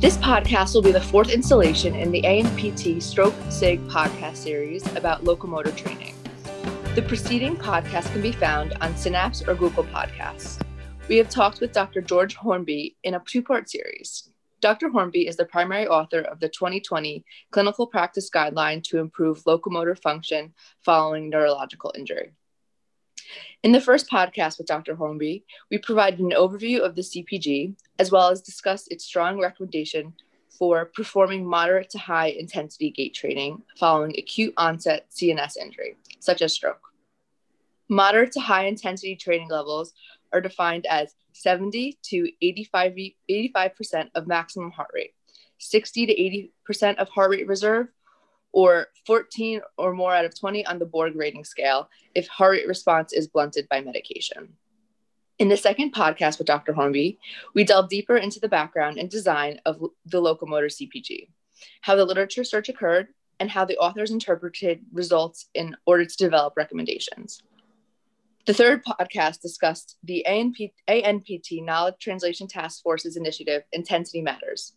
This podcast will be the fourth installation in the ANPT Stroke SIG podcast series about locomotor training. The preceding podcast can be found on Synapse or Google Podcasts. We have talked with Dr. George Hornby in a two part series. Dr. Hornby is the primary author of the 2020 Clinical Practice Guideline to Improve Locomotor Function Following Neurological Injury. In the first podcast with Dr. Hornby, we provided an overview of the CPG, as well as discussed its strong recommendation for performing moderate to high intensity gait training following acute onset CNS injury, such as stroke. Moderate to high intensity training levels are defined as 70 to 85, 85% of maximum heart rate, 60 to 80% of heart rate reserve, or 14 or more out of 20 on the Borg rating scale if heart rate response is blunted by medication. In the second podcast with Dr. Hornby, we delve deeper into the background and design of the locomotor CPG, how the literature search occurred, and how the authors interpreted results in order to develop recommendations. The third podcast discussed the ANP, ANPT Knowledge Translation Task Force's initiative, Intensity Matters,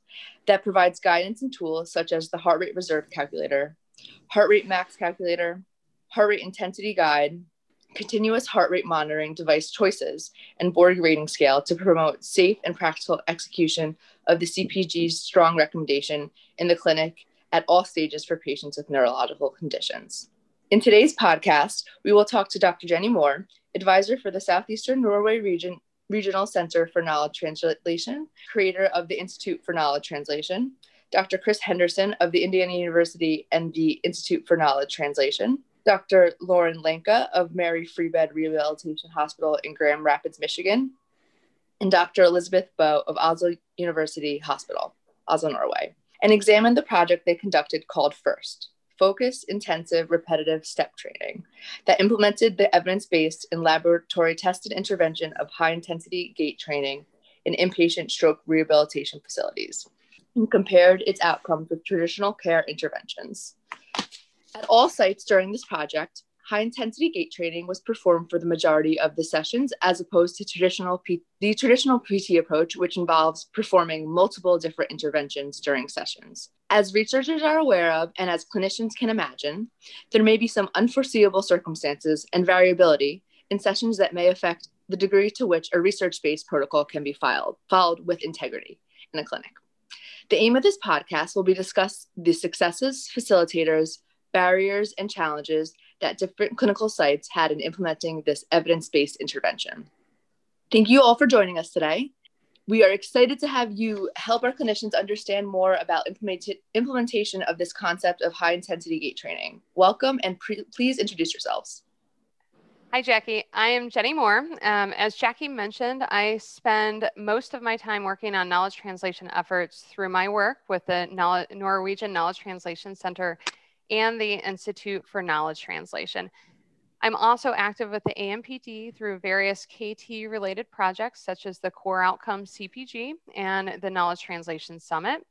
that provides guidance and tools such as the heart rate reserve calculator, heart rate max calculator, heart rate intensity guide, continuous heart rate monitoring device choices, and Borg rating scale to promote safe and practical execution of the CPG's strong recommendation in the clinic at all stages for patients with neurological conditions. In today's podcast, we will talk to Dr. Jenni Moore, advisor for the Southeastern Norway region, Regional Center for Knowledge Translation, creator of the Institute for Knowledge Translation, Dr. Chris Henderson of the Indiana University and the Institute for Knowledge Translation, Dr. Lauren Lenca of Mary Free Bed Rehabilitation Hospital in Grand Rapids, Michigan, and Dr. Elisabeth Bø of Oslo University Hospital, Oslo, Norway, and examined the project they conducted called FIRST, focused, intensive, repetitive step training that implemented the evidence based and laboratory tested intervention of high intensity gait training in inpatient stroke rehabilitation facilities and compared its outcomes with traditional care interventions. At all sites during this project, high intensity gait training was performed for the majority of the sessions as opposed to traditional P- the traditional PT approach which involves performing multiple different interventions during sessions. As researchers are aware of and as clinicians can imagine, there may be some unforeseeable circumstances and variability in sessions that may affect the degree to which a research-based protocol can be filed, followed with integrity in a clinic. The aim of this podcast will be discuss the successes, facilitators, barriers, and challenges that different clinical sites had in implementing this evidence based intervention. Thank you all for joining us today. We are excited to have you help our clinicians understand more about implement- implementation of this concept of high intensity gait training. Welcome and pre- please introduce yourselves. Hi, Jackie. I am Jenni Moore. Um, as Jackie mentioned, I spend most of my time working on knowledge translation efforts through my work with the Norwegian Knowledge Translation Center and the Institute for Knowledge Translation. I'm also active with the ANPT through various KT related projects such as the Core Outcomes CPG and the Knowledge Translation Summit.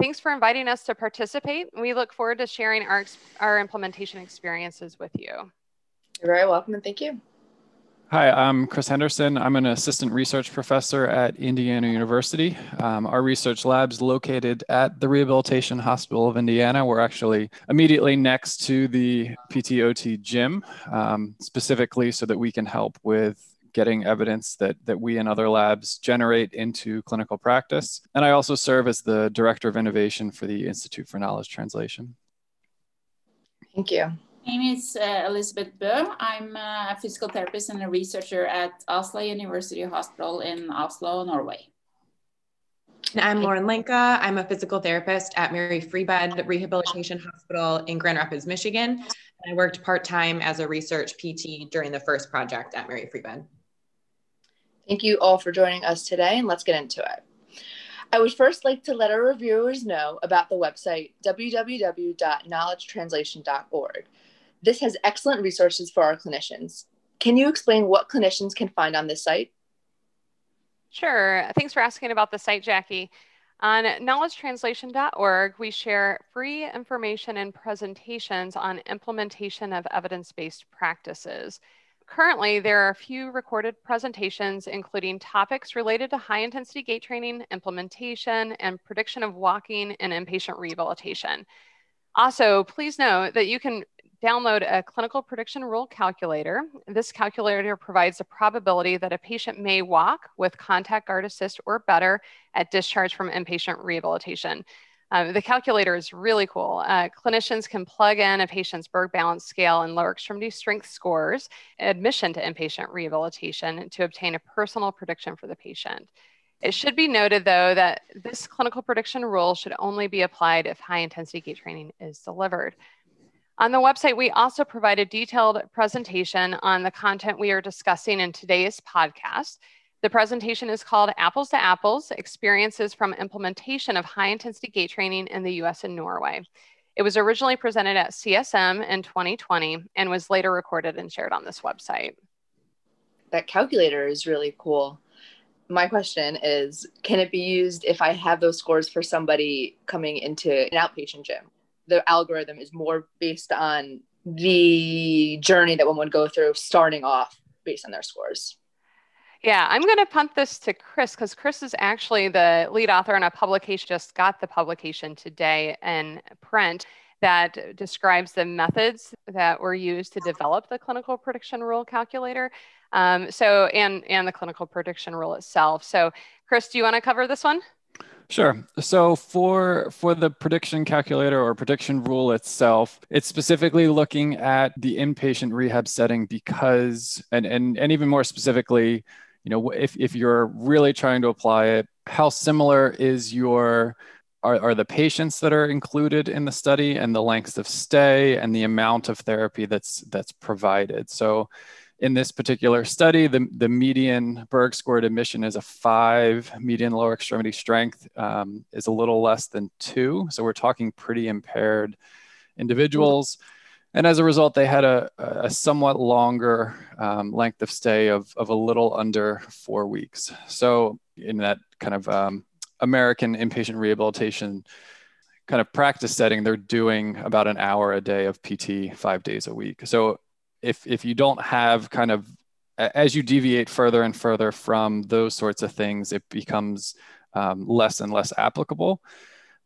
Thanks for inviting us to participate. We look forward to sharing our, our implementation experiences with you. You're very welcome and thank you. Hi, I'm Chris Henderson. I'm an assistant research professor at Indiana University. Um, our research lab's located at the Rehabilitation Hospital of Indiana. We're actually immediately next to the PTOT gym, um, specifically so that we can help with getting evidence that, that we and other labs generate into clinical practice. And I also serve as the Director of Innovation for the Institute for Knowledge Translation. Thank you name is uh, Elisabeth Bø. I'm a physical therapist and a researcher at Oslo University Hospital in Oslo, Norway. And I'm Lauren Lenca. I'm a physical therapist at Mary Free Bed Rehabilitation Hospital in Grand Rapids, Michigan. I worked part time as a research PT during the first project at Mary Free Bed. Thank you all for joining us today, and let's get into it. I would first like to let our reviewers know about the website www.knowledgetranslation.org. This has excellent resources for our clinicians. Can you explain what clinicians can find on this site? Sure. Thanks for asking about the site, Jackie. On knowledgetranslation.org, we share free information and presentations on implementation of evidence based practices. currently, there are a few recorded presentations, including topics related to high intensity gait training, implementation, and prediction of walking and inpatient rehabilitation. Also, please note that you can download a clinical prediction rule calculator. This calculator provides a probability that a patient may walk with contact guard assist or better at discharge from inpatient rehabilitation. Uh, the calculator is really cool. Uh, clinicians can plug in a patient's Berg balance scale and lower extremity strength scores, admission to inpatient rehabilitation to obtain a personal prediction for the patient. It should be noted, though, that this clinical prediction rule should only be applied if high intensity gait training is delivered. On the website, we also provide a detailed presentation on the content we are discussing in today's podcast. The presentation is called Apples to Apples Experiences from Implementation of High Intensity Gait Training in the US and Norway. It was originally presented at CSM in 2020 and was later recorded and shared on this website. That calculator is really cool. My question is Can it be used if I have those scores for somebody coming into an outpatient gym? The algorithm is more based on the journey that one would go through starting off based on their scores. Yeah, I'm going to punt this to Chris because Chris is actually the lead author on a publication, just got the publication today in print that describes the methods that were used to develop the clinical prediction rule calculator. Um, so, and, and the clinical prediction rule itself. So, Chris, do you want to cover this one? Sure. So for for the prediction calculator or prediction rule itself, it's specifically looking at the inpatient rehab setting because and and and even more specifically, you know, if if you're really trying to apply it, how similar is your are, are the patients that are included in the study and the lengths of stay and the amount of therapy that's that's provided. So in this particular study, the, the median Berg scored admission is a five, median lower extremity strength um, is a little less than two. So we're talking pretty impaired individuals. And as a result, they had a, a somewhat longer um, length of stay of, of a little under four weeks. So in that kind of um, American inpatient rehabilitation kind of practice setting, they're doing about an hour a day of PT five days a week. So if if you don't have kind of as you deviate further and further from those sorts of things, it becomes um, less and less applicable.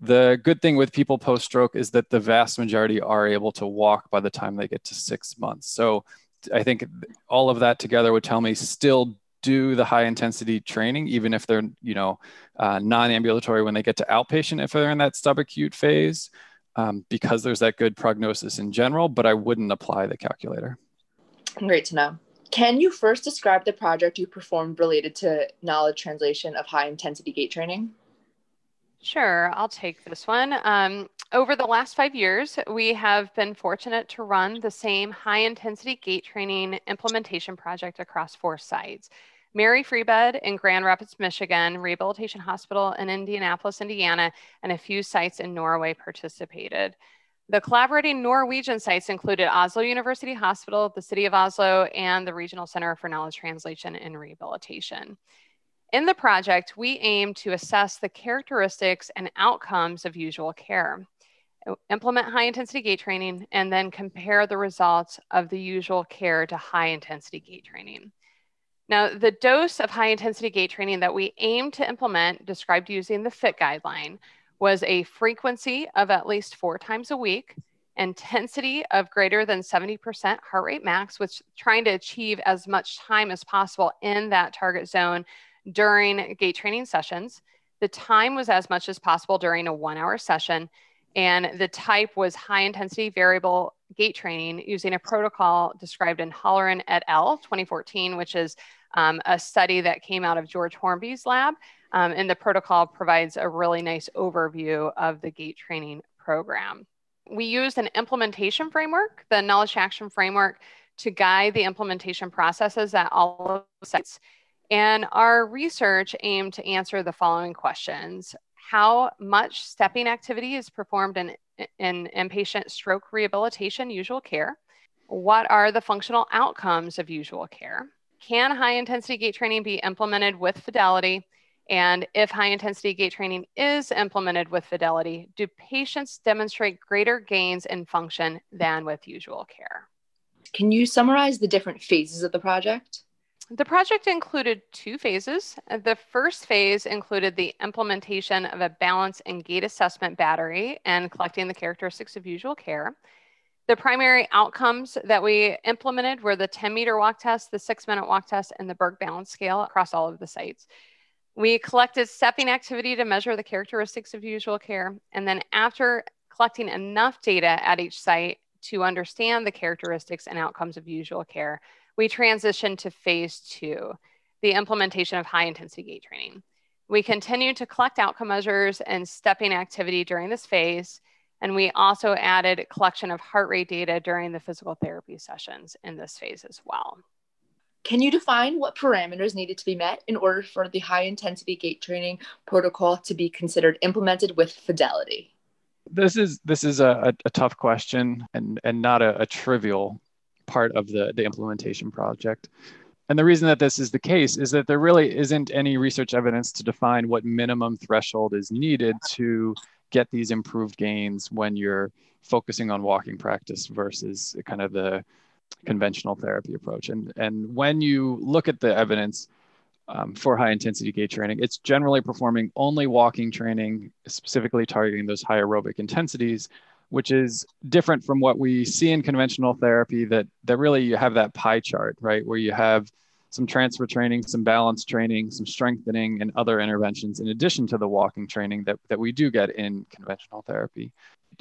The good thing with people post stroke is that the vast majority are able to walk by the time they get to six months. So I think all of that together would tell me still do the high intensity training, even if they're you know uh, non-ambulatory when they get to outpatient if they're in that subacute phase um, because there's that good prognosis in general, but I wouldn't apply the calculator. Great to know. Can you first describe the project you performed related to knowledge translation of high intensity gait training? Sure, I'll take this one. Um, over the last five years, we have been fortunate to run the same high intensity gait training implementation project across four sites. Mary Free Bed in Grand Rapids, Michigan, Rehabilitation Hospital in Indianapolis, Indiana, and a few sites in Norway participated. The collaborating Norwegian sites included Oslo University Hospital, the City of Oslo, and the Regional Center for Knowledge Translation and Rehabilitation. In the project, we aim to assess the characteristics and outcomes of usual care, implement high intensity gait training, and then compare the results of the usual care to high intensity gait training. Now, the dose of high intensity gait training that we aim to implement, described using the FIT guideline, was a frequency of at least four times a week, intensity of greater than 70% heart rate max, which trying to achieve as much time as possible in that target zone during gait training sessions. The time was as much as possible during a one hour session. And the type was high intensity variable gait training using a protocol described in Holleran et al. 2014, which is um, a study that came out of George Hornby's lab. Um, and the protocol provides a really nice overview of the gait training program. We used an implementation framework, the knowledge action framework, to guide the implementation processes at all of the sites. And our research aimed to answer the following questions how much stepping activity is performed in, in inpatient stroke rehabilitation usual care? What are the functional outcomes of usual care? Can high intensity gait training be implemented with fidelity? And if high intensity gait training is implemented with fidelity, do patients demonstrate greater gains in function than with usual care? Can you summarize the different phases of the project? The project included two phases. The first phase included the implementation of a balance and gait assessment battery and collecting the characteristics of usual care. The primary outcomes that we implemented were the 10 meter walk test, the six minute walk test, and the Berg balance scale across all of the sites. We collected stepping activity to measure the characteristics of usual care. And then after collecting enough data at each site to understand the characteristics and outcomes of usual care, we transitioned to phase two, the implementation of high intensity gait training. We continued to collect outcome measures and stepping activity during this phase. And we also added collection of heart rate data during the physical therapy sessions in this phase as well. Can you define what parameters needed to be met in order for the high intensity gait training protocol to be considered implemented with fidelity? This is this is a, a tough question and, and not a, a trivial part of the, the implementation project. And the reason that this is the case is that there really isn't any research evidence to define what minimum threshold is needed to get these improved gains when you're focusing on walking practice versus kind of the conventional therapy approach. And, and when you look at the evidence um, for high intensity gait training, it's generally performing only walking training, specifically targeting those high aerobic intensities, which is different from what we see in conventional therapy that, that really you have that pie chart, right? Where you have some transfer training, some balance training, some strengthening, and other interventions in addition to the walking training that, that we do get in conventional therapy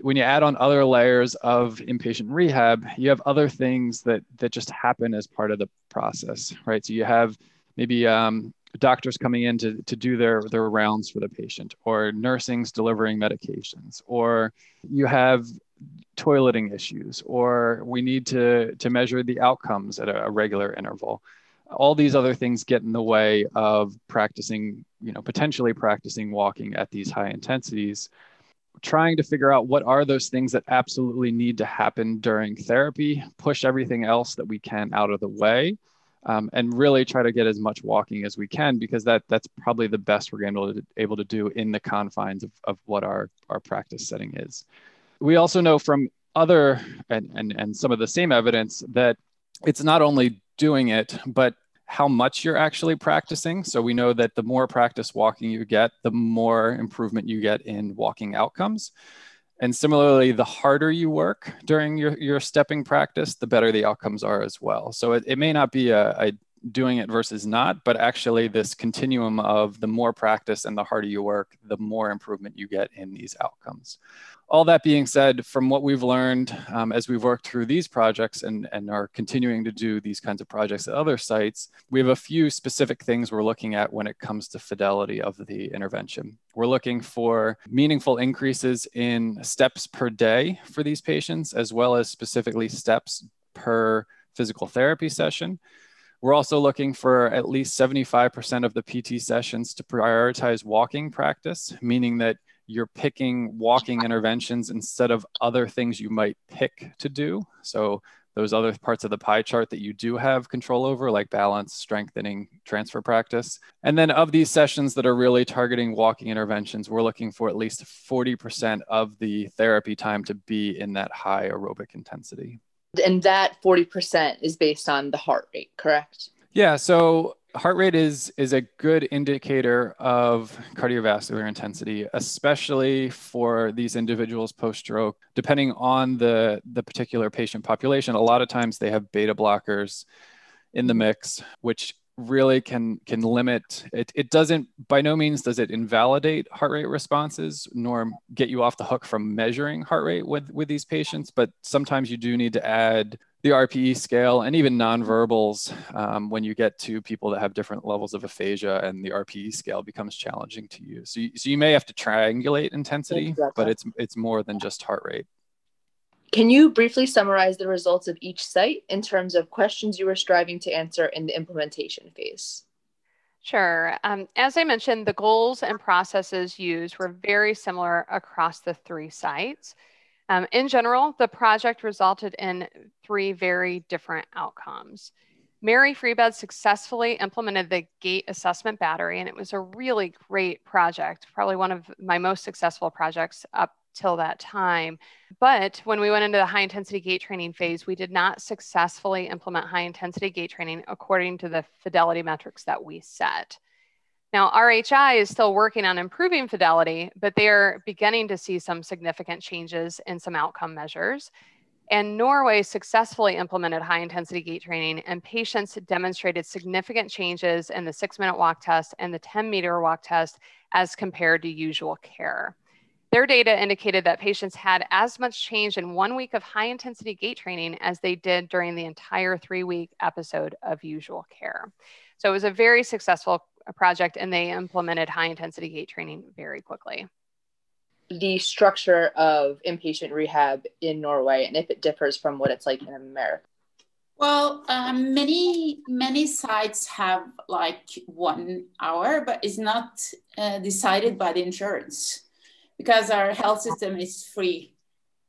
when you add on other layers of inpatient rehab, you have other things that that just happen as part of the process, right? So you have maybe um, doctors coming in to, to do their their rounds for the patient, or nursing's delivering medications, or you have toileting issues, or we need to to measure the outcomes at a, a regular interval. All these other things get in the way of practicing, you know, potentially practicing walking at these high intensities trying to figure out what are those things that absolutely need to happen during therapy, push everything else that we can out of the way, um, and really try to get as much walking as we can because that that's probably the best we're going to be able to do in the confines of, of what our, our practice setting is. We also know from other and, and, and some of the same evidence that it's not only doing it, but how much you're actually practicing. So we know that the more practice walking you get, the more improvement you get in walking outcomes. And similarly, the harder you work during your, your stepping practice, the better the outcomes are as well. So it, it may not be a, a doing it versus not, but actually this continuum of the more practice and the harder you work, the more improvement you get in these outcomes. All that being said, from what we've learned um, as we've worked through these projects and, and are continuing to do these kinds of projects at other sites, we have a few specific things we're looking at when it comes to fidelity of the intervention. We're looking for meaningful increases in steps per day for these patients, as well as specifically steps per physical therapy session. We're also looking for at least 75% of the PT sessions to prioritize walking practice, meaning that you're picking walking interventions instead of other things you might pick to do. So those other parts of the pie chart that you do have control over, like balance, strengthening, transfer practice. And then of these sessions that are really targeting walking interventions, we're looking for at least 40% of the therapy time to be in that high aerobic intensity and that 40% is based on the heart rate correct? Yeah so heart rate is is a good indicator of cardiovascular intensity especially for these individuals post stroke depending on the the particular patient population a lot of times they have beta blockers in the mix which really can can limit it it doesn't by no means does it invalidate heart rate responses nor get you off the hook from measuring heart rate with with these patients but sometimes you do need to add the RPE scale and even nonverbals um, when you get to people that have different levels of aphasia and the RPE scale becomes challenging to use. So you, so you may have to triangulate intensity, exactly. but it's it's more than just heart rate. Can you briefly summarize the results of each site in terms of questions you were striving to answer in the implementation phase? Sure. Um, as I mentioned, the goals and processes used were very similar across the three sites. Um, in general, the project resulted in three very different outcomes. Mary Free Bed successfully implemented the gait assessment battery, and it was a really great project, probably one of my most successful projects up till that time. But when we went into the high intensity gait training phase, we did not successfully implement high intensity gait training according to the fidelity metrics that we set. Now, RHI is still working on improving fidelity, but they are beginning to see some significant changes in some outcome measures. And Norway successfully implemented high intensity gait training, and patients demonstrated significant changes in the six minute walk test and the 10 meter walk test as compared to usual care. Their data indicated that patients had as much change in one week of high intensity gait training as they did during the entire three week episode of usual care. So it was a very successful project and they implemented high intensity gait training very quickly. The structure of inpatient rehab in Norway and if it differs from what it's like in America. Well, um, many many sites have like one hour, but it's not uh, decided by the insurance because our health system is free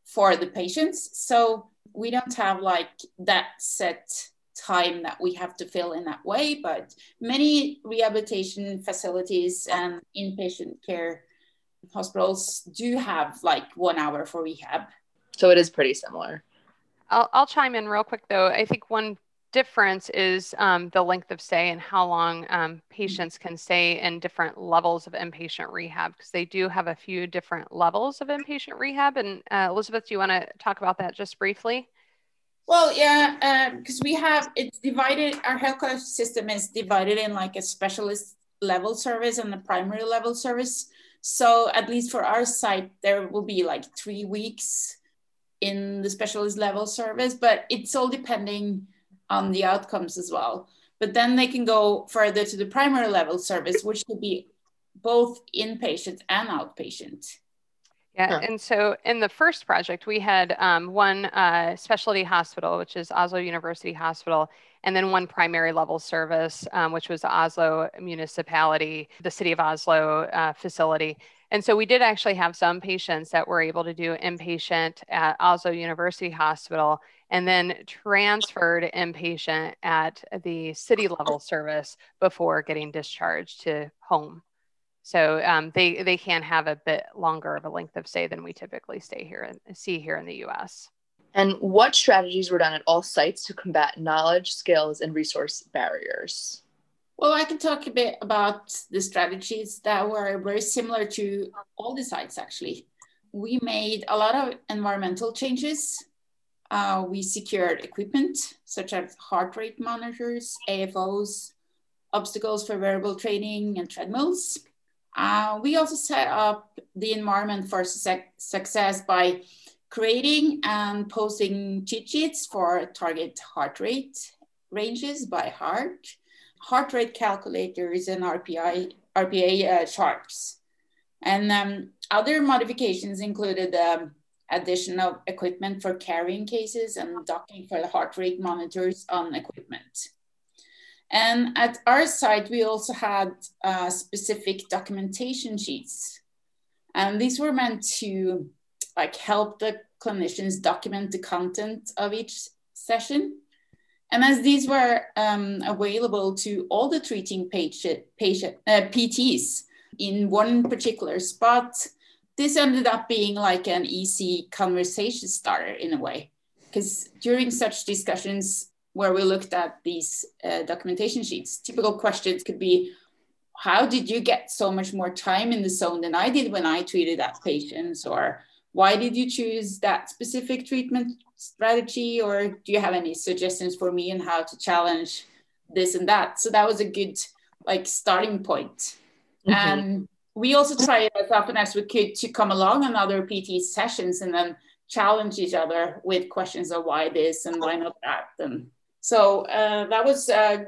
for the patients. So we don't have like that set time that we have to fill in that way. But many rehabilitation facilities and inpatient care hospitals do have like one hour for rehab. So it is pretty similar. I'll, I'll chime in real quick though. I think one difference is um, the length of stay and how long um, patients can stay in different levels of inpatient rehab because they do have a few different levels of inpatient rehab. And uh, Elisabeth, do you want to talk about that just briefly? Well, yeah, because um, we have it's divided. Our healthcare system is divided in like a specialist level service and a primary level service. So at least for our site, there will be like three weeks in the specialist level service, but it's all depending on the outcomes as well. But then they can go further to the primary level service, which could be both inpatient and outpatient. Yeah, and so in the first project, we had um, one uh, specialty hospital, which is Oslo University Hospital, and then one primary level service, um, which was the Oslo municipality, the city of Oslo uh, facility. And so we did actually have some patients that were able to do inpatient at Oslo University Hospital and then transferred inpatient at the city level service before getting discharged to home. So um, they, they can have a bit longer of a length of stay than we typically stay here and see here in the US. And what strategies were done at all sites to combat knowledge, skills, and resource barriers? Well, I can talk a bit about the strategies that were very similar to all the sites actually. We made a lot of environmental changes. Uh, we secured equipment such as heart rate monitors, AFOs, obstacles for variable training, and treadmills. Uh, we also set up the environment for su success by creating and posting cheat sheets for target heart rate ranges by heart heart rate calculators and RPI, RPA uh, charts. And um, other modifications included um, addition of equipment for carrying cases and docking for the heart rate monitors on equipment. And at our site, we also had uh, specific documentation sheets. And these were meant to like help the clinicians document the content of each session and as these were um, available to all the treating patient, patient uh, PTs in one particular spot, this ended up being like an easy conversation starter in a way. Because during such discussions where we looked at these uh, documentation sheets, typical questions could be, how did you get so much more time in the zone than I did when I treated that patient? Or why did you choose that specific treatment strategy or do you have any suggestions for me on how to challenge this and that? So that was a good like starting point. Mm-hmm. and we also try as often as we could to come along on other pt sessions and then challenge each other with questions of why this and why not that. And so uh, that was uh,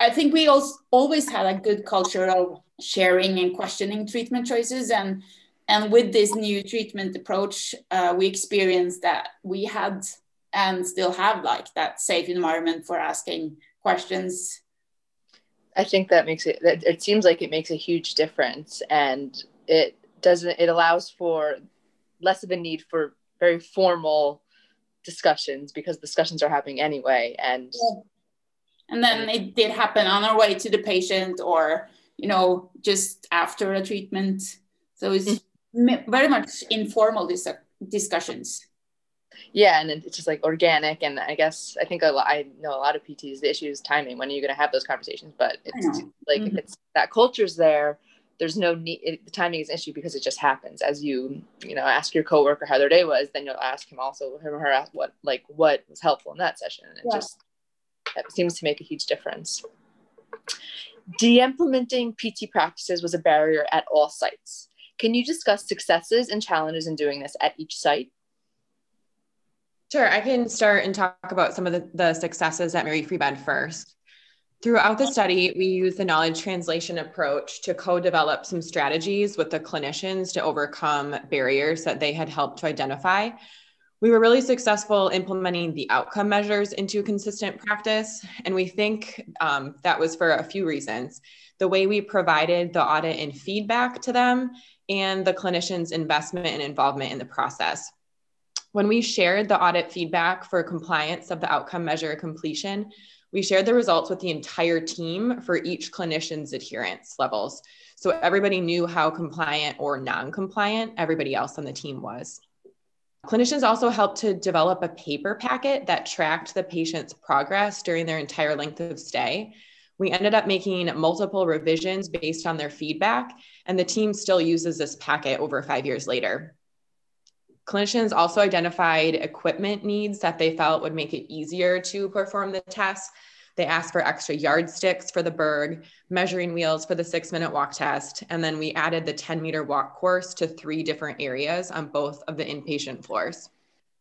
i think we also always had a good culture of sharing and questioning treatment choices and and with this new treatment approach, uh, we experienced that we had and still have like that safe environment for asking questions. I think that makes it, it seems like it makes a huge difference and it doesn't, it allows for less of a need for very formal discussions because discussions are happening anyway. And, yeah. and then it did happen on our way to the patient or, you know, just after a treatment. So it's, mm-hmm very much informal dis- discussions. Yeah, and it's just like organic, and I guess I think a lot, I know a lot of PTs. The issue is timing. When are you going to have those conversations? But it's like mm-hmm. if it's that culture's there, there's no need. It, the timing is an issue because it just happens. As you you know ask your coworker how their day was, then you'll ask him also him or her ask what like what was helpful in that session. And it yeah. just it seems to make a huge difference. De-implementing PT practices was a barrier at all sites. Can you discuss successes and challenges in doing this at each site? Sure, I can start and talk about some of the, the successes at Mary Free Bed first. Throughout the study, we used the knowledge translation approach to co develop some strategies with the clinicians to overcome barriers that they had helped to identify. We were really successful implementing the outcome measures into consistent practice, and we think um, that was for a few reasons. The way we provided the audit and feedback to them, and the clinician's investment and involvement in the process. When we shared the audit feedback for compliance of the outcome measure completion, we shared the results with the entire team for each clinician's adherence levels. So everybody knew how compliant or non compliant everybody else on the team was. Clinicians also helped to develop a paper packet that tracked the patient's progress during their entire length of stay. We ended up making multiple revisions based on their feedback, and the team still uses this packet over five years later. Clinicians also identified equipment needs that they felt would make it easier to perform the test. They asked for extra yardsticks for the Berg, measuring wheels for the six minute walk test, and then we added the 10 meter walk course to three different areas on both of the inpatient floors.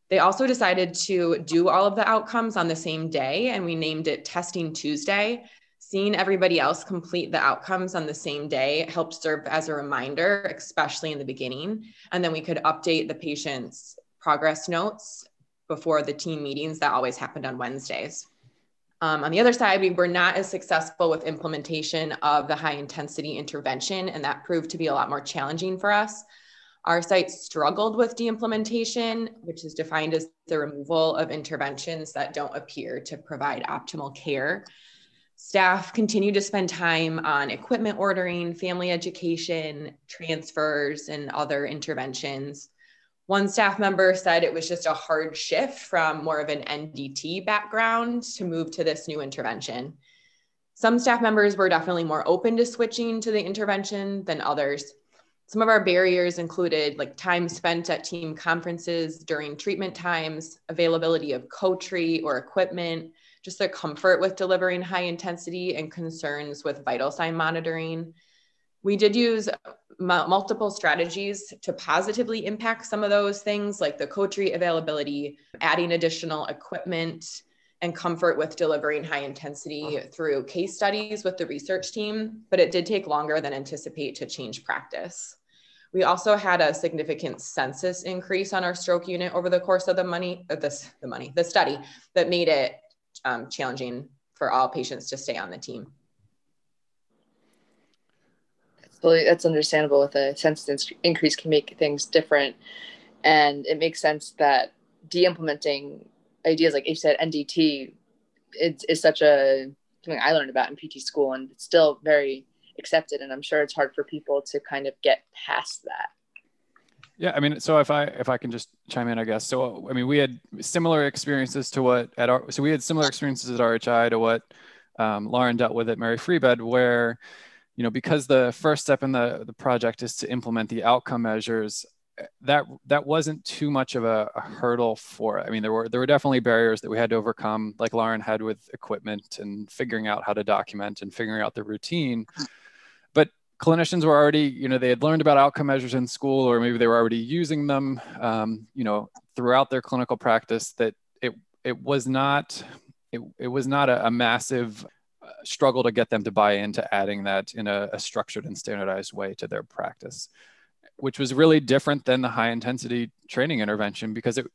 They also decided to do all of the outcomes on the same day, and we named it Testing Tuesday seeing everybody else complete the outcomes on the same day helped serve as a reminder, especially in the beginning. And then we could update the patient's progress notes before the team meetings that always happened on Wednesdays. Um, on the other side, we were not as successful with implementation of the high intensity intervention, and that proved to be a lot more challenging for us. Our site struggled with de-implementation, which is defined as the removal of interventions that don't appear to provide optimal care. Staff continue to spend time on equipment ordering, family education, transfers, and other interventions. One staff member said it was just a hard shift from more of an NDT background to move to this new intervention. Some staff members were definitely more open to switching to the intervention than others. Some of our barriers included like time spent at team conferences during treatment times, availability of co-treat or equipment, just their comfort with delivering high intensity and concerns with vital sign monitoring. We did use multiple strategies to positively impact some of those things, like the co-treat availability, adding additional equipment, and comfort with delivering high intensity through case studies with the research team, but it did take longer than anticipate to change practice. We also had a significant census increase on our stroke unit over the course of the money, uh, this, the money, the study that made it um, challenging for all patients to stay on the team. That's understandable with a census increase can make things different. And it makes sense that de-implementing ideas like you said, NDT is, is such a something I learned about in PT school and it's still very accepted. And I'm sure it's hard for people to kind of get past that. Yeah, I mean, so if I if I can just chime in, I guess. So I mean, we had similar experiences to what at our so we had similar experiences at RHI to what um, Lauren dealt with at Mary Free Bed, where you know because the first step in the the project is to implement the outcome measures. That that wasn't too much of a, a hurdle for it. I mean, there were there were definitely barriers that we had to overcome, like Lauren had with equipment and figuring out how to document and figuring out the routine clinicians were already, you know, they had learned about outcome measures in school, or maybe they were already using them, um, you know, throughout their clinical practice. That it it was not it, it was not a, a massive uh, struggle to get them to buy into adding that in a, a structured and standardized way to their practice, which was really different than the high intensity training intervention because it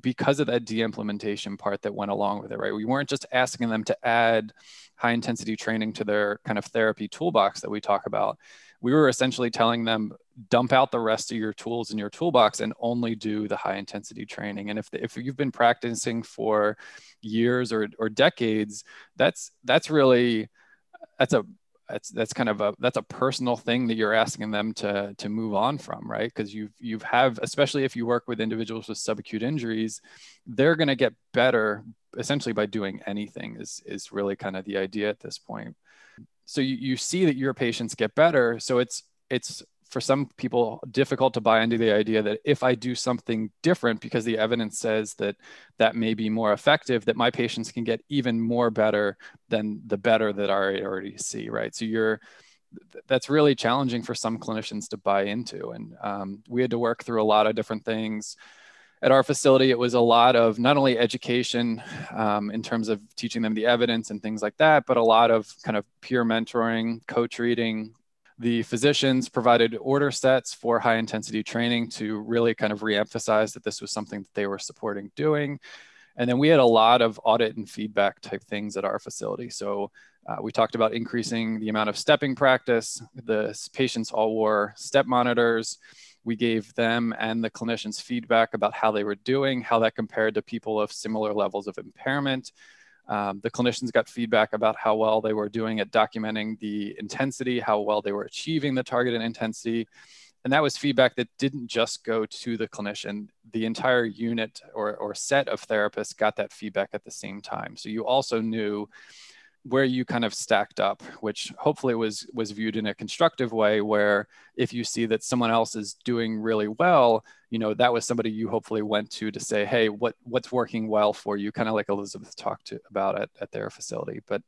because of that de-implementation part that went along with it, right? We weren't just asking them to add high intensity training to their kind of therapy toolbox that we talk about. We were essentially telling them dump out the rest of your tools in your toolbox and only do the high intensity training. And if the, if you've been practicing for years or or decades, that's that's really that's a that's that's kind of a that's a personal thing that you're asking them to to move on from right? Because you've you've have especially if you work with individuals with subacute injuries they're going to get better essentially by doing anything is is really kind of the idea at this point. So you, you see that your patients get better. So it's it's for some people difficult to buy into the idea that if I do something different because the evidence says that that may be more effective, that my patients can get even more better than the better that I already see, right? So you're that's really challenging for some clinicians to buy into, and um, we had to work through a lot of different things. At our facility, it was a lot of not only education um, in terms of teaching them the evidence and things like that, but a lot of kind of peer mentoring, co-treating, the physicians provided order sets for high intensity training to really kind of reemphasize that this was something that they were supporting doing. And then we had a lot of audit and feedback type things at our facility. So uh, we talked about increasing the amount of stepping practice. The patients all wore step monitors. We gave them and the clinicians feedback about how they were doing, how that compared to people of similar levels of impairment. Um, the clinicians got feedback about how well they were doing at documenting the intensity, how well they were achieving the targeted intensity. And that was feedback that didn't just go to the clinician. The entire unit or, or set of therapists got that feedback at the same time. So you also knew where you kind of stacked up, which hopefully was was viewed in a constructive way. Where if you see that someone else is doing really well, you know that was somebody you hopefully went to to say, hey, what what's working well for you? Kind of like Elisabeth talked to, about at, at their facility. But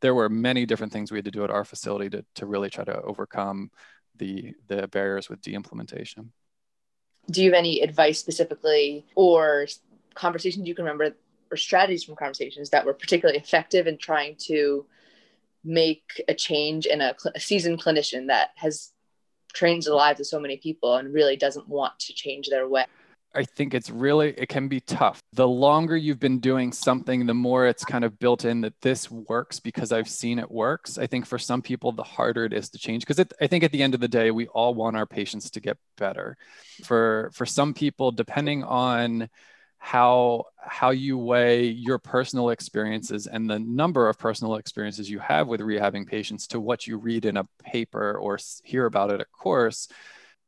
there were many different things we had to do at our facility to to really try to overcome the the barriers with de-implementation. Do you have any advice specifically or conversations you can remember or strategies from conversations that were particularly effective in trying to make a change in a, a seasoned clinician that has trained the lives of so many people and really doesn't want to change their way I think it's really, it can be tough. The longer you've been doing something, the more it's kind of built in that this works because I've seen it works. I think for some people, the harder it is to change because I think at the end of the day, we all want our patients to get better. For, for some people, depending on how how you weigh your personal experiences and the number of personal experiences you have with rehabbing patients to what you read in a paper or hear about at a course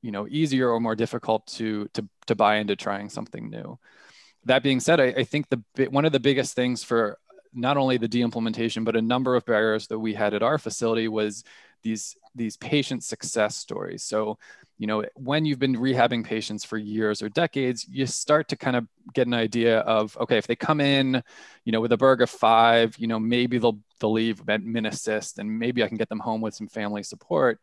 you know easier or more difficult to to, to buy into trying something new. That being said I, I think the one of the biggest things for not only the de-implementation but a number of barriers that we had at our facility was these these patient success stories. So you know when you've been rehabbing patients for years or decades you start to kind of get an idea of okay if they come in you know with a berg of five you know maybe they'll they'll leave min assist and maybe i can get them home with some family support.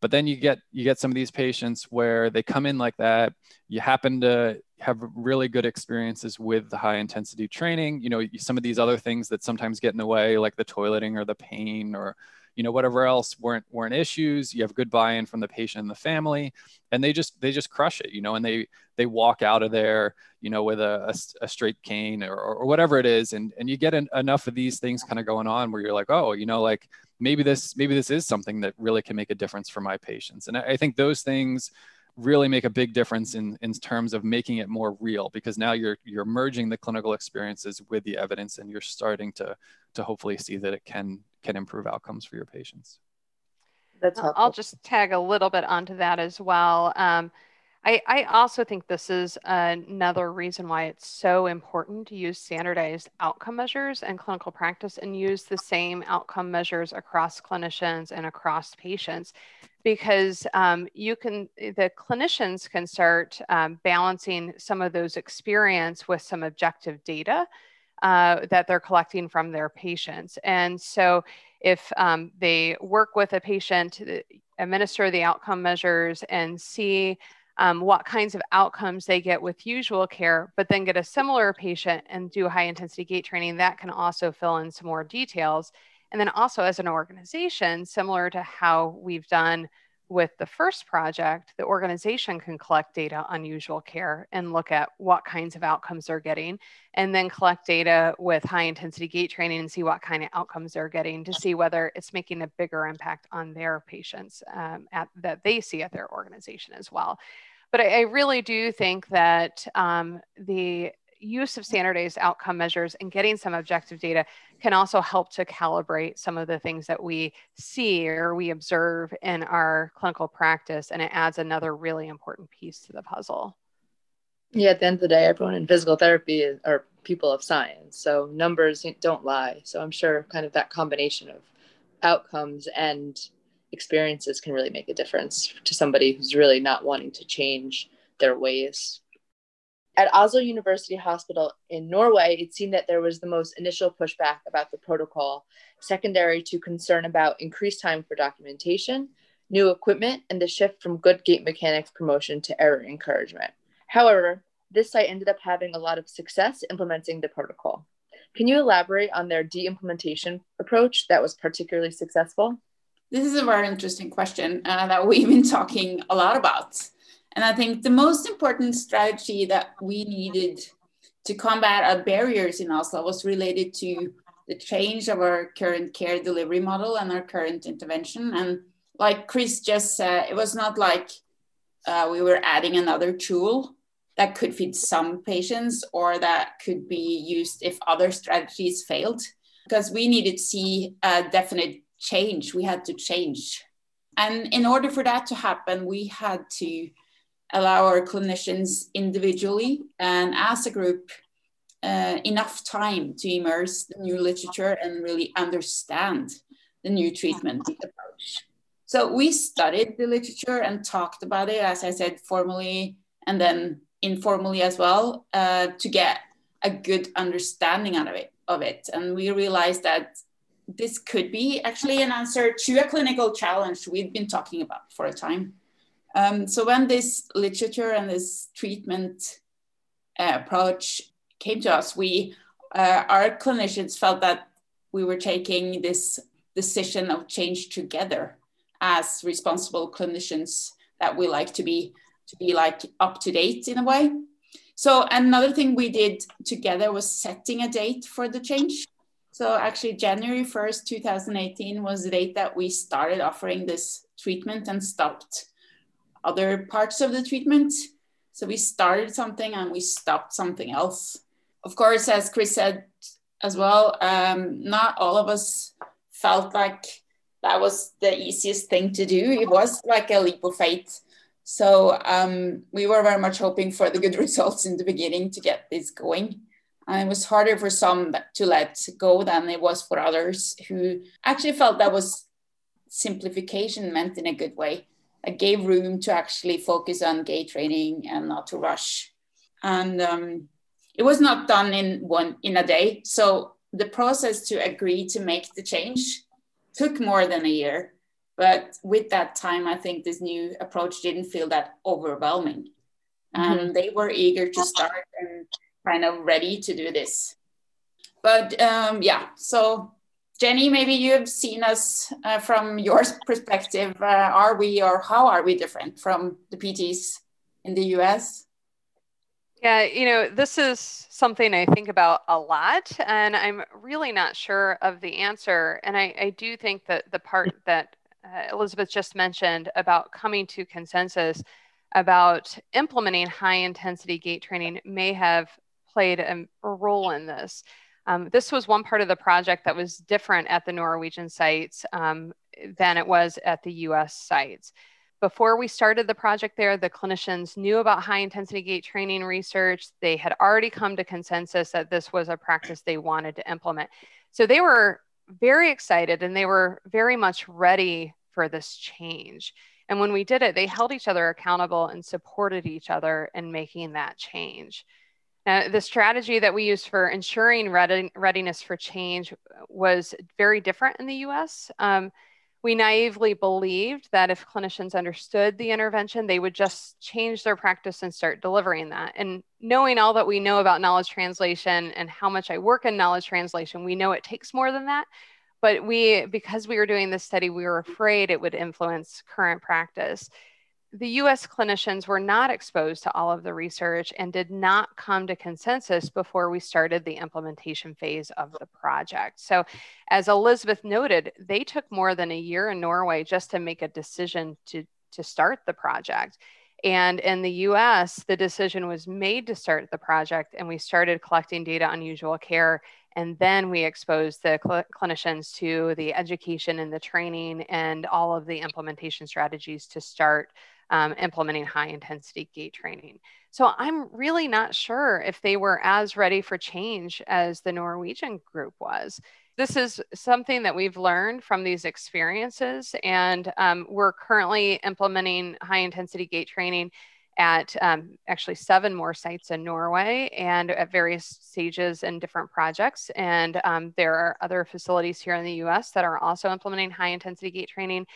But then you get you get some of these patients where they come in like that. You happen to have really good experiences with the high intensity training. You know some of these other things that sometimes get in the way like the toileting or the pain or you know whatever else weren't weren't issues you have good buy-in from the patient and the family and they just they just crush it you know and they they walk out of there you know with a, a, a straight cane or, or whatever it is and and you get an, enough of these things kind of going on where you're like oh you know like maybe this maybe this is something that really can make a difference for my patients. And i, I think those things really make a big difference in, in terms of making it more real because now you're you're merging the clinical experiences with the evidence and you're starting to to hopefully see that it can can improve outcomes for your patients. That's helpful. I'll just tag a little bit onto that as well. Um, I, I, also think this is another reason why it's so important to use standardized outcome measures and clinical practice and use the same outcome measures across clinicians and across patients because um, you can the clinicians can start um, balancing some of those experience with some objective data uh, that they're collecting from their patients. And so if um, they work with a patient, administer the outcome measures and see um, what kinds of outcomes they get with usual care, but then get a similar patient and do high intensity gait training, that can also fill in some more details. And then also as an organization, similar to how we've done with the first project, the organization can collect data on usual care and look at what kinds of outcomes they're getting, and then collect data with high intensity gait training and see what kind of outcomes they're getting to see whether it's making a bigger impact on their patients um, at, that they see at their organization as well. But I, I really do think that um, the use of standardized outcome measures and getting some objective data can also help to calibrate some of the things that we see or we observe in our clinical practice. And it adds another really important piece to the puzzle. Yeah, at the end of the day, everyone in physical therapy are people of science. So numbers don't lie. So I'm sure kind of that combination of outcomes and experiences can really make a difference to somebody who's really not wanting to change their ways. At Oslo University Hospital in Norway, it seemed that there was the most initial pushback about the protocol, secondary to concern about increased time for documentation, new equipment, and the shift from good gait mechanics promotion to error encouragement. However, this site ended up having a lot of success implementing the protocol. Can you elaborate on their de implementation approach that was particularly successful? This is a very interesting question uh, that we've been talking a lot about. And I think the most important strategy that we needed to combat our barriers in Oslo was related to the change of our current care delivery model and our current intervention. And like Chris just said, it was not like uh, we were adding another tool that could fit some patients or that could be used if other strategies failed because we needed to see a definite change we had to change and in order for that to happen we had to allow our clinicians individually and as a group uh, enough time to immerse the new literature and really understand the new treatment approach so we studied the literature and talked about it as i said formally and then informally as well uh, to get a good understanding of it, of it. And we realized that this could be actually an answer to a clinical challenge we've been talking about for a time. Um, so when this literature and this treatment uh, approach came to us, we uh, our clinicians felt that we were taking this decision of change together as responsible clinicians that we like to be to be like up to date in a way. So another thing we did together was setting a date for the change. So actually January 1st, 2018 was the date that we started offering this treatment and stopped other parts of the treatment. So we started something and we stopped something else. Of course, as Chris said as well, um, not all of us felt like that was the easiest thing to do. It was like a leap of faith so um, we were very much hoping for the good results in the beginning to get this going. And it was harder for some to let go than it was for others who actually felt that was simplification meant in a good way. Gave room to actually focus on gait training and not to rush. And um, it was not done in one in a day. So the process to agree to make the change took more than a year but with that time, I think this new approach didn't feel that overwhelming. And mm-hmm. they were eager to start and kind of ready to do this. But um, yeah, so Jenni, maybe you have seen us uh, from your perspective. Uh, are we or how are we different from the PTs in the US? Yeah, you know, this is something I think about a lot, and I'm really not sure of the answer. And I, I do think that the part that uh, Elisabeth just mentioned about coming to consensus about implementing high intensity gait training may have played a, a role in this. Um, this was one part of the project that was different at the Norwegian sites um, than it was at the US sites. Before we started the project there, the clinicians knew about high intensity gait training research. They had already come to consensus that this was a practice they wanted to implement. So they were very excited and they were very much ready for this change. And when we did it, they held each other accountable and supported each other in making that change. Now, the strategy that we used for ensuring readiness for change was very different in the US. Um, we naively believed that if clinicians understood the intervention, they would just change their practice and start delivering that. And knowing all that we know about knowledge translation and how much I work in knowledge translation, we know it takes more than that. But we, because we were doing this study, we were afraid it would influence current practice the US clinicians were not exposed to all of the research and did not come to consensus before we started the implementation phase of the project. So, as Elisabeth noted, they took more than a year in Norway just to make a decision to, to start the project. And in the US, the decision was made to start the project, and we started collecting data on usual care. And then we exposed the cl- clinicians to the education and the training and all of the implementation strategies to start um, implementing high intensity gait training. So I'm really not sure if they were as ready for change as the Norwegian group was this is something that we've learned from these experiences, and um, we're currently implementing high intensity gait training at um, actually seven more sites in Norway and at various stages in different projects. And um, there are other facilities here in the US that are also implementing high intensity gait training.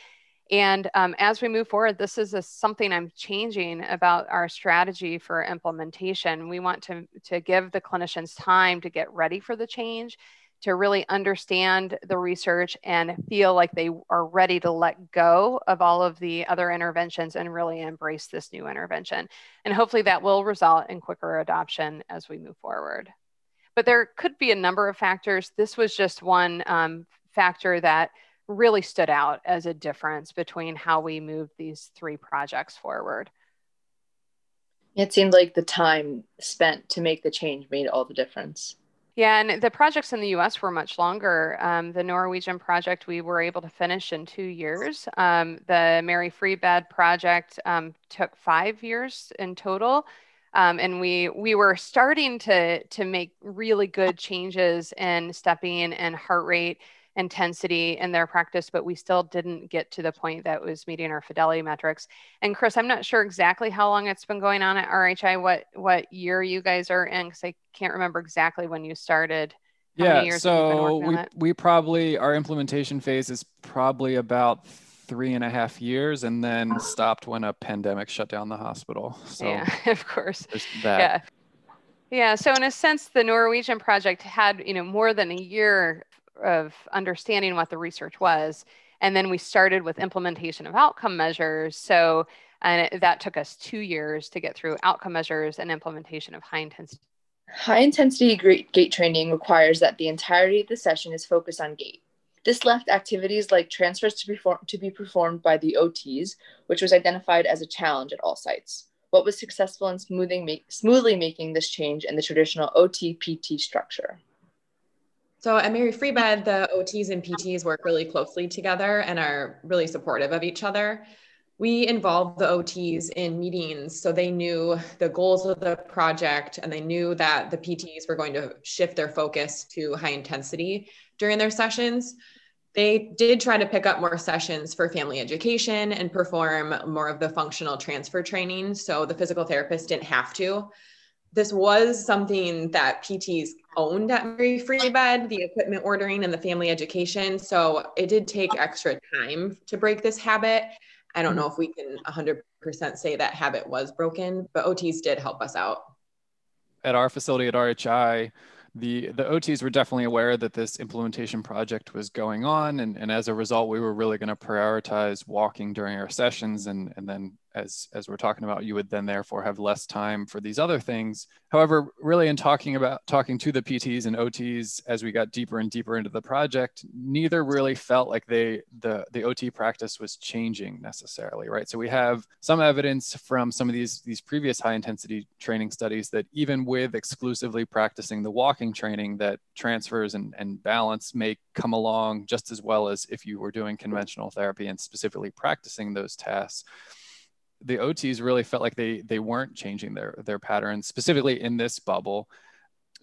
And um, as we move forward, this is a, something I'm changing about our strategy for implementation. We want to, to give the clinicians time to get ready for the change to really understand the research and feel like they are ready to let go of all of the other interventions and really embrace this new intervention. And hopefully that will result in quicker adoption as we move forward. But there could be a number of factors. This was just one um, factor that really stood out as a difference between how we moved these three projects forward. It seemed like the time spent to make the change made all the difference. Yeah, and the projects in the US were much longer. Um, the Norwegian project we were able to finish in two years. Um, the Mary Free Bed project um, took five years in total. Um, and we we were starting to to make really good changes in stepping and heart rate intensity in their practice, but we still didn't get to the point that was meeting our fidelity metrics. And Chris, I'm not sure exactly how long it's been going on at RHI, what what year you guys are in, because I can't remember exactly when you started. How yeah, so we, we probably our implementation phase is probably about three and a half years and then oh. stopped when a pandemic shut down the hospital. So yeah, of course. Yeah. Yeah. So in a sense, the Norwegian project had, you know, more than a year of understanding what the research was. And then we started with implementation of outcome measures. So, and it, that took us two years to get through outcome measures and implementation of high intensity. High intensity gait training requires that the entirety of the session is focused on gait. This left activities like transfers to, perform, to be performed by the OTs, which was identified as a challenge at all sites. What was successful in smoothing make, smoothly making this change in the traditional OT PT structure? So at Mary Free mm-hmm. Bed, the OTs and PTs work really closely together and are really supportive of each other. We involved the OTs in meetings so they knew the goals of the project and they knew that the PTs were going to shift their focus to high intensity during their sessions. They did try to pick up more sessions for family education and perform more of the functional transfer training. So the physical therapist didn't have to this was something that PTs owned at Mary Free Bed, the equipment ordering and the family education. So it did take extra time to break this habit. I don't mm-hmm. know if we can 100% say that habit was broken, but OTs did help us out. At our facility at RHI, the the OTs were definitely aware that this implementation project was going on, and, and as a result, we were really going to prioritize walking during our sessions, and and then as as we're talking about you would then therefore have less time for these other things. However really in talking about talking to the pts and ots as we got deeper and deeper into the project neither really felt like they the the ot practice was changing necessarily right? So we have some evidence from some of these these previous high intensity training studies that even with exclusively practicing the walking training that transfers and, and balance may come along just as well as if you were doing conventional therapy and specifically practicing those tasks the OTs really felt like they they weren't changing their their patterns specifically in this bubble.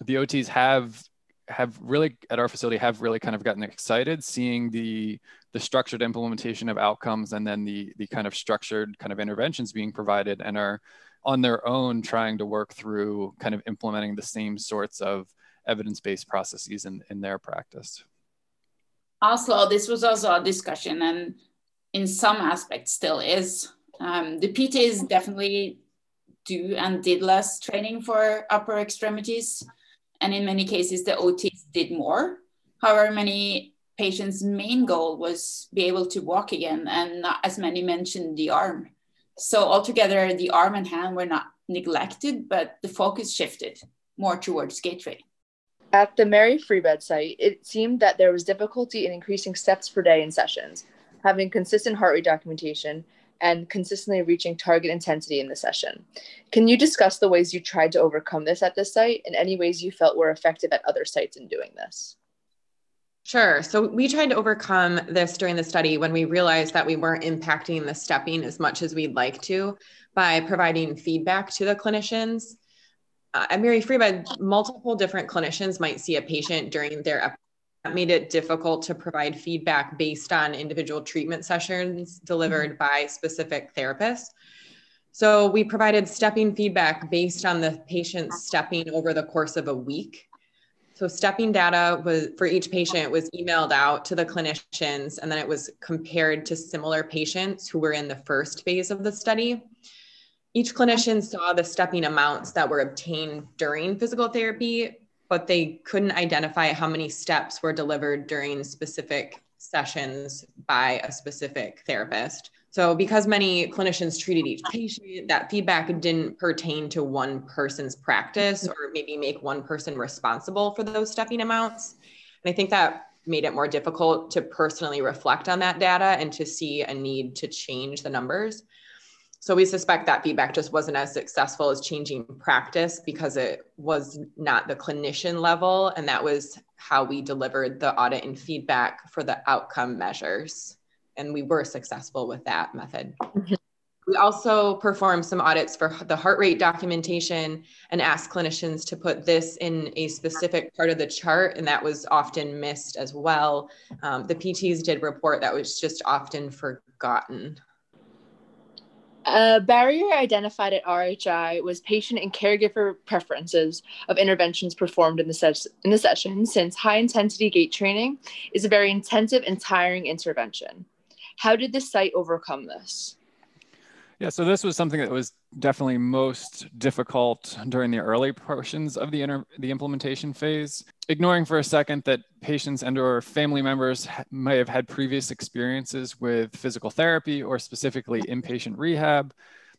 The OTs have have really at our facility have really kind of gotten excited seeing the the structured implementation of outcomes and then the the kind of structured kind of interventions being provided and are on their own trying to work through kind of implementing the same sorts of evidence-based processes in, in their practice. Also, this was also a discussion and in some aspects still is um, the PTs definitely do and did less training for upper extremities. And in many cases, the OTs did more. However, many patients' main goal was be able to walk again, and not as many mentioned the arm. So altogether, the arm and hand were not neglected, but the focus shifted more towards gait training. At the Mary Free Bed site, it seemed that there was difficulty in increasing steps per day in sessions, having consistent heart rate documentation, and consistently reaching target intensity in the session. Can you discuss the ways you tried to overcome this at this site and any ways you felt were effective at other sites in doing this? Sure. So we tried to overcome this during the study when we realized that we weren't impacting the stepping as much as we'd like to by providing feedback to the clinicians. Uh, at Mary Free Bed, multiple different clinicians might see a patient during their made it difficult to provide feedback based on individual treatment sessions delivered mm-hmm. by specific therapists. So we provided stepping feedback based on the patient stepping over the course of a week. So stepping data was for each patient was emailed out to the clinicians and then it was compared to similar patients who were in the first phase of the study. Each clinician saw the stepping amounts that were obtained during physical therapy, but they couldn't identify how many steps were delivered during specific sessions by a specific therapist. So, because many clinicians treated each patient, that feedback didn't pertain to one person's practice or maybe make one person responsible for those stepping amounts. And I think that made it more difficult to personally reflect on that data and to see a need to change the numbers. So we suspect that feedback just wasn't as successful as changing practice because it was not the clinician level. And that was how we delivered the audit and feedback for the outcome measures and we were successful with that method. We also performed some audits for the heart rate documentation and asked clinicians to put this in a specific part of the chart, and that was often missed as well. Um, the PTs did report that was just often forgotten. A barrier identified at RHI was patient and caregiver preferences of interventions performed in the, ses- in the session, since high intensity gait training is a very intensive and tiring intervention. How did the site overcome this? Yeah, so this was something that was definitely most difficult during the early portions of the inter- the implementation phase. Ignoring for a second that patients and or family members ha- may have had previous experiences with physical therapy or specifically inpatient rehab,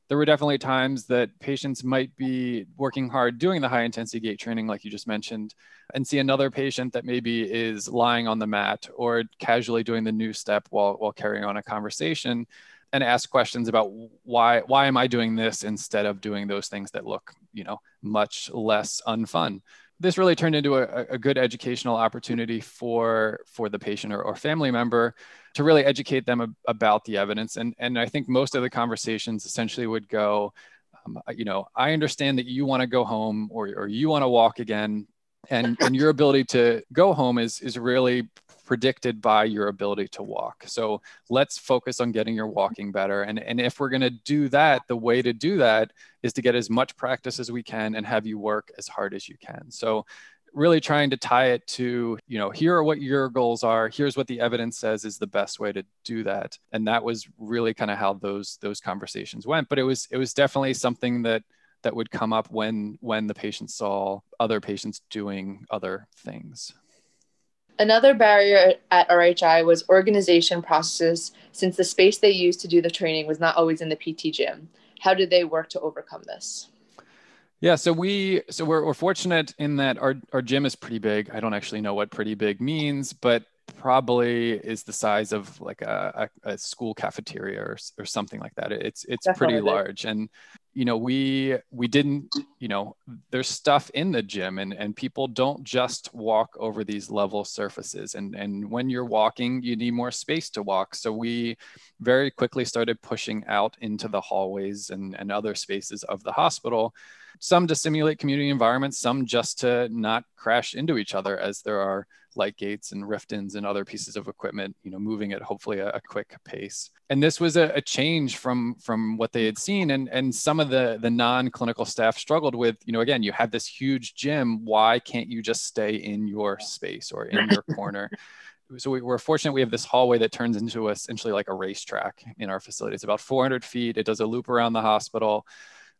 there were definitely times that patients might be working hard doing the high intensity gait training, like you just mentioned, and see another patient that maybe is lying on the mat or casually doing the NuStep while, while carrying on a conversation and ask questions about why why am I doing this instead of doing those things that look, you know, much less unfun? This really turned into a, a, good educational opportunity for for the patient or, or family member to really educate them ab- about the evidence. And and i think most of the conversations essentially would go um, you know i understand that you want to go home or, or you want to walk again and and your ability to go home is is really predicted by your ability to walk. So let's focus on getting your walking better. And, and if we're going to do that, the way to do that is to get as much practice as we can and have you work as hard as you can. So really trying to tie it to you know here are what your goals are here's what the evidence says is the best way to do that and that was really kind of how those those conversations went but it was it was definitely something that that would come up when when the patient saw other patients doing other things Another barrier at RHI was organization processes, since the space they used to do the training was not always in the PT gym. How did they work to overcome this? Yeah, so we so we're, we're fortunate in that our, our gym is pretty big. I don't actually know what pretty big means, but probably is the size of like a, a, a school cafeteria or, or something like that. It's it's Definitely. pretty large, and you know we we didn't you know there's stuff in the gym and and people don't just walk over these level surfaces and and when you're walking you need more space to walk so we very quickly started pushing out into the hallways and and other spaces of the hospital some to simulate community environments, some just to not crash into each other as there are LiteGaits and Riftons and other pieces of equipment, you know, moving at hopefully a, a quick pace. And this was a, a, change from from what they had seen. And and some of the the non-clinical staff struggled with, you know, again, you have this huge gym. Why can't you just stay in your space or in your corner? so we, are fortunate we have this hallway that turns into essentially like a racetrack in our facility. It's about 400 feet. It does a loop around the hospital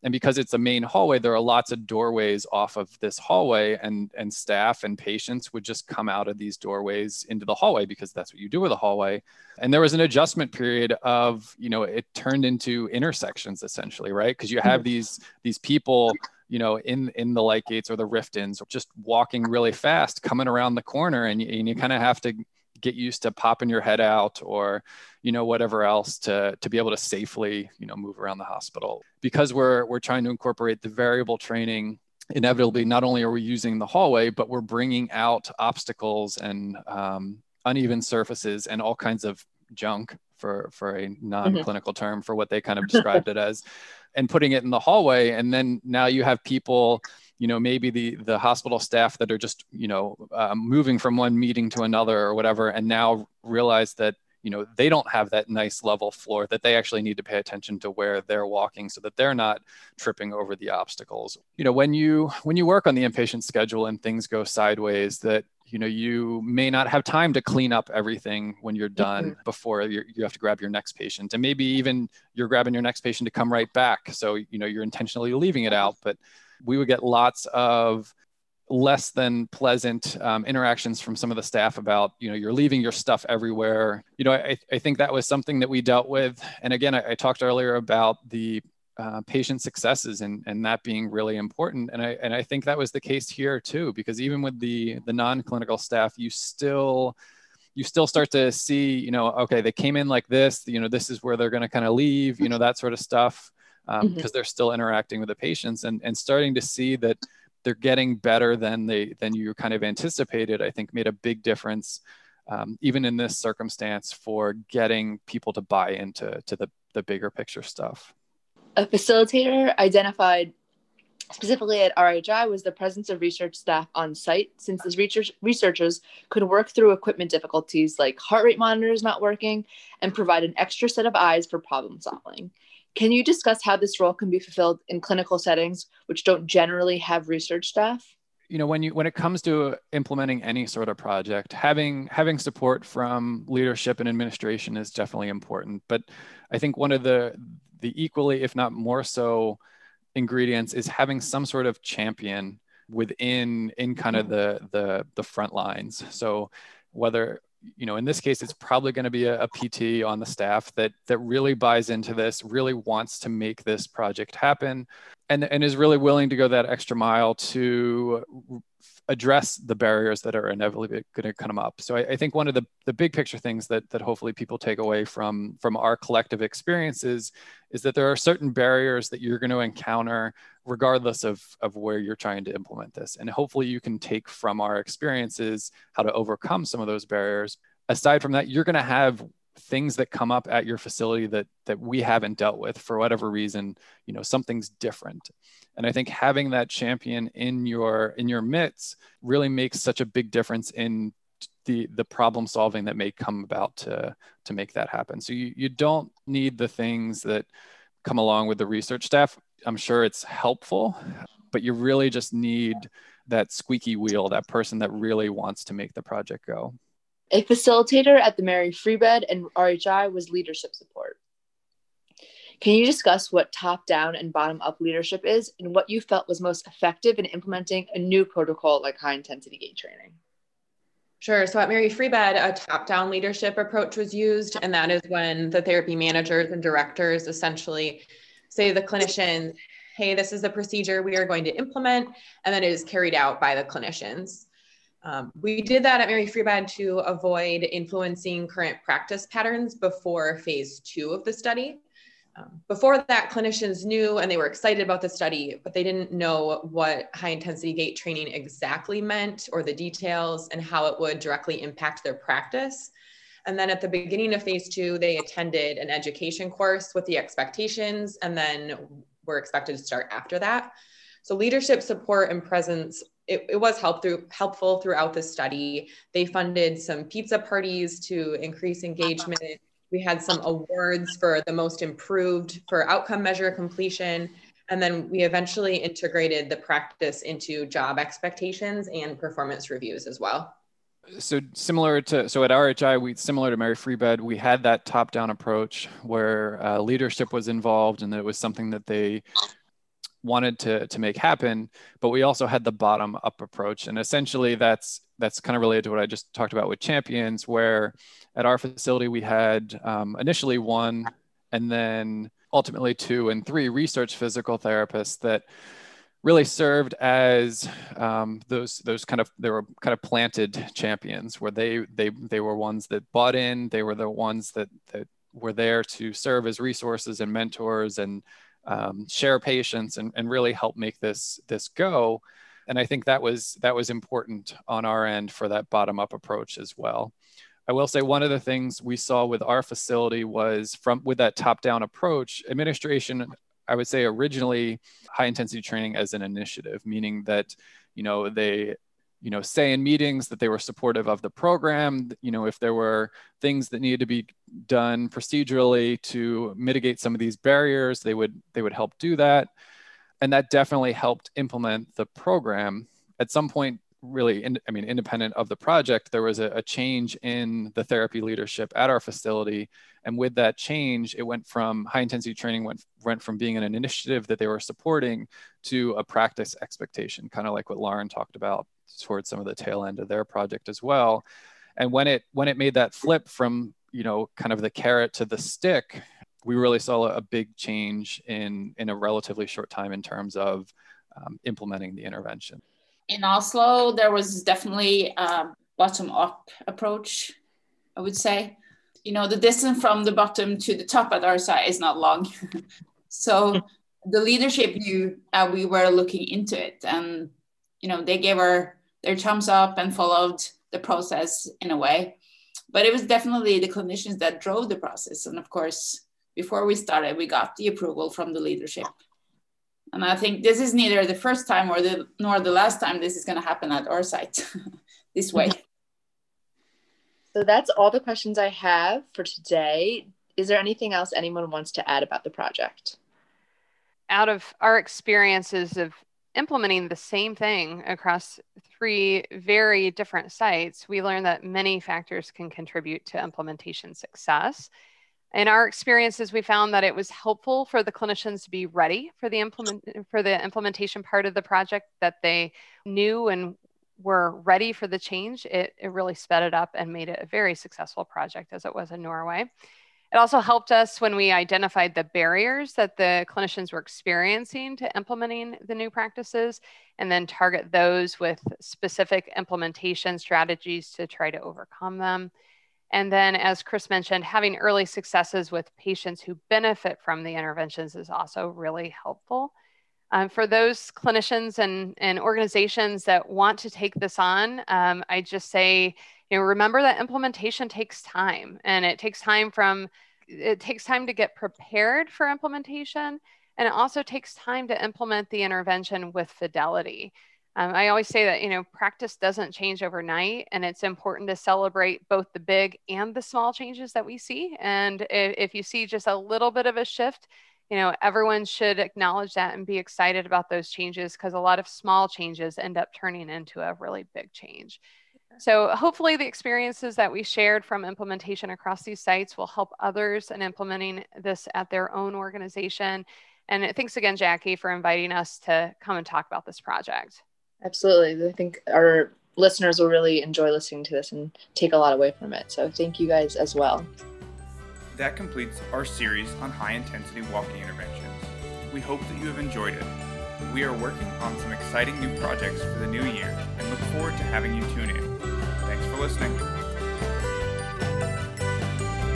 and because it's a main hallway there are lots of doorways off of this hallway and and staff and patients would just come out of these doorways into the hallway because that's what you do with a hallway and there was an adjustment period of you know it turned into intersections essentially right because you have mm-hmm. these these people you know in in the LiteGaits or the Riftons just walking really fast coming around the corner and and you kind of have to get used to popping your head out or you know whatever else to to be able to safely you know move around the hospital because we're we're trying to incorporate the variable training inevitably not only are we using the hallway but we're bringing out obstacles and um, uneven surfaces and all kinds of junk for for a mm-hmm. non-clinical mm-hmm. term for what they kind of described it as and putting it in the hallway and then now you have people you know maybe the the hospital staff that are just you know uh, moving from one meeting to another or whatever and now realize that you know they don't have that nice level floor that they actually need to pay attention to where they're walking so that they're not tripping over the obstacles. You know when you when you work on the inpatient schedule and things go sideways that you know you may not have time to clean up everything when you're done mm-hmm. before you have to grab your next patient. And maybe even you're grabbing your next patient to come right back. So you know you're intentionally leaving it out but we would get lots of less than pleasant um, interactions from some of the staff about you know you're leaving your stuff everywhere. You know i, I think that was something that we dealt with. And again i, I talked earlier about the uh, patient successes and, and that being really important. And I, and I think that was the case here too because even with the the non-clinical staff you still you still start to see you know okay they came in like this you know this is where they're going to kind of leave you know that sort of stuff because um, mm-hmm. they're still interacting with the patients and, and starting to see that they're getting better than they than you kind of anticipated i think made a big difference um, even in this circumstance for getting people to buy into to the, the bigger picture stuff a facilitator identified specifically at RHI was the presence of research staff on site since the research, researchers could work through equipment difficulties like heart rate monitors not working and provide an extra set of eyes for problem solving. Can you discuss how this role can be fulfilled in clinical settings which don't generally have research staff? you know when you when it comes to implementing any sort of project having having support from leadership and administration is definitely important but i think one of the the equally if not more so ingredients is having some sort of champion within in kind of the the the front lines so whether you know, in this case, it's probably going to be a, a, PT on the staff that that really buys into this, really wants to make this project happen, and and is really willing to go that extra mile to address the barriers that are inevitably going to come up. So I, I, think one of the, the big picture things that, that hopefully people take away from, from our collective experiences is that there are certain barriers that you're going to encounter regardless of, of where you're trying to implement this. And hopefully you can take from our experiences how to overcome some of those barriers. Aside from that, you're going to have things that come up at your facility that that we haven't dealt with for whatever reason you know something's different. And i think having that champion in your in your midst really makes such a big difference in the the problem solving that may come about to to make that happen. So you you don't need the things that come along with the research staff. I'm sure it's helpful but you really just need that squeaky wheel that person that really wants to make the project go a facilitator at the Mary Free Bed and RHI was leadership support. Can you discuss what top down and bottom up leadership is and what you felt was most effective in implementing a new protocol like high intensity gait training? Sure. So at Mary Free Bed, a top down leadership approach was used, and that is when the therapy managers and directors essentially say to the clinicians, hey, this is the procedure we are going to implement, and then it is carried out by the clinicians. Um, we did that at Mary Free Bed to avoid influencing current practice patterns before phase two of the study. Um, before that, clinicians knew and they were excited about the study, but they didn't know what high intensity gait training exactly meant or the details and how it would directly impact their practice. And then at the beginning of phase two, they attended an education course with the expectations and then were expected to start after that. So leadership support and presence it, it was help through, helpful throughout the study. They funded some pizza parties to increase engagement. We had some awards for the most improved for outcome measure completion. And then we eventually integrated the practice into job expectations and performance reviews as well. So similar to so at RHI, we similar to Mary Free Bed, we had that top-down approach where uh, leadership was involved, and it was something that they wanted to to make happen but we also had the bottom up approach. And essentially that's that's kind of related to what i just talked about with champions where at our facility we had um, initially one and then ultimately two and three research physical therapists that really served as um, those those kind of they were kind of planted champions where they they they were ones that bought in. They were the ones that that were there to serve as resources and mentors and um, share patients and, and really help make this this go. And i think that was that was important on our end for that bottom up approach as well. I will say one of the things we saw with our facility was from with that top down approach administration I would say originally high intensity training as an initiative, meaning that, you know, they, you know, say in meetings that they were supportive of the program, you know, if there were things that needed to be done procedurally to mitigate some of these barriers, they would they would help do that. And that definitely helped implement the program. At some point, really, in, I mean, independent of the project, there was a, a, change in the therapy leadership at our facility. And with that change, it went from high intensity training went, went from being an initiative that they were supporting to a practice expectation, kind of like what Lauren talked about towards some of the tail end of their project as well. And when it when it made that flip from you know kind of the carrot to the stick, we really saw a big change in in a relatively short time in terms of um, implementing the intervention in Oslo, there was definitely a bottom up approach, I would say. You know, the distance from the bottom to the top at our side is not long. so the leadership knew uh, we were looking into it and, you know, they gave our, their thumbs up and followed the process in a way. But it was definitely the clinicians that drove the process. And of course, before we started, we got the approval from the leadership. And I think this is neither the first time or the nor the last time this is going to happen at our site this way. So that's all the questions I have for today. Is there anything else anyone wants to add about the project? Out of our experiences of implementing the same thing across three very different sites, we learned that many factors can contribute to implementation success in our experiences, we found that it was helpful for the clinicians to be ready for the implement for the implementation part of the project, that they knew and were ready for the change. It, it really sped it up and made it a very successful project as it was in Norway. It also helped us when we identified the barriers that the clinicians were experiencing to implementing the new practices and then target those with specific implementation strategies to try to overcome them. And then, as Chris mentioned, having early successes with patients who benefit from the interventions is also really helpful. Um, for those clinicians and, and organizations that want to take this on, um, I just say, you know, remember that implementation takes time and it takes time from, it takes time to get prepared for implementation. And it also takes time to implement the intervention with fidelity. Um, I always say that, you know, practice doesn't change overnight, and it's important to celebrate both the big and the small changes that we see. And if, if you see just a little bit of a shift, you know, everyone should acknowledge that and be excited about those changes because a lot of small changes end up turning into a really big change. So hopefully the experiences that we shared from implementation across these sites will help others in implementing this at their own organization. And uh, thanks again, Jackie, for inviting us to come and talk about this project. Absolutely. I think our listeners will really enjoy listening to this and take a lot away from it. So thank you guys as well. That completes our series on high intensity walking interventions. We hope that you have enjoyed it. We are working on some exciting new projects for the new year and look forward to having you tune in listening.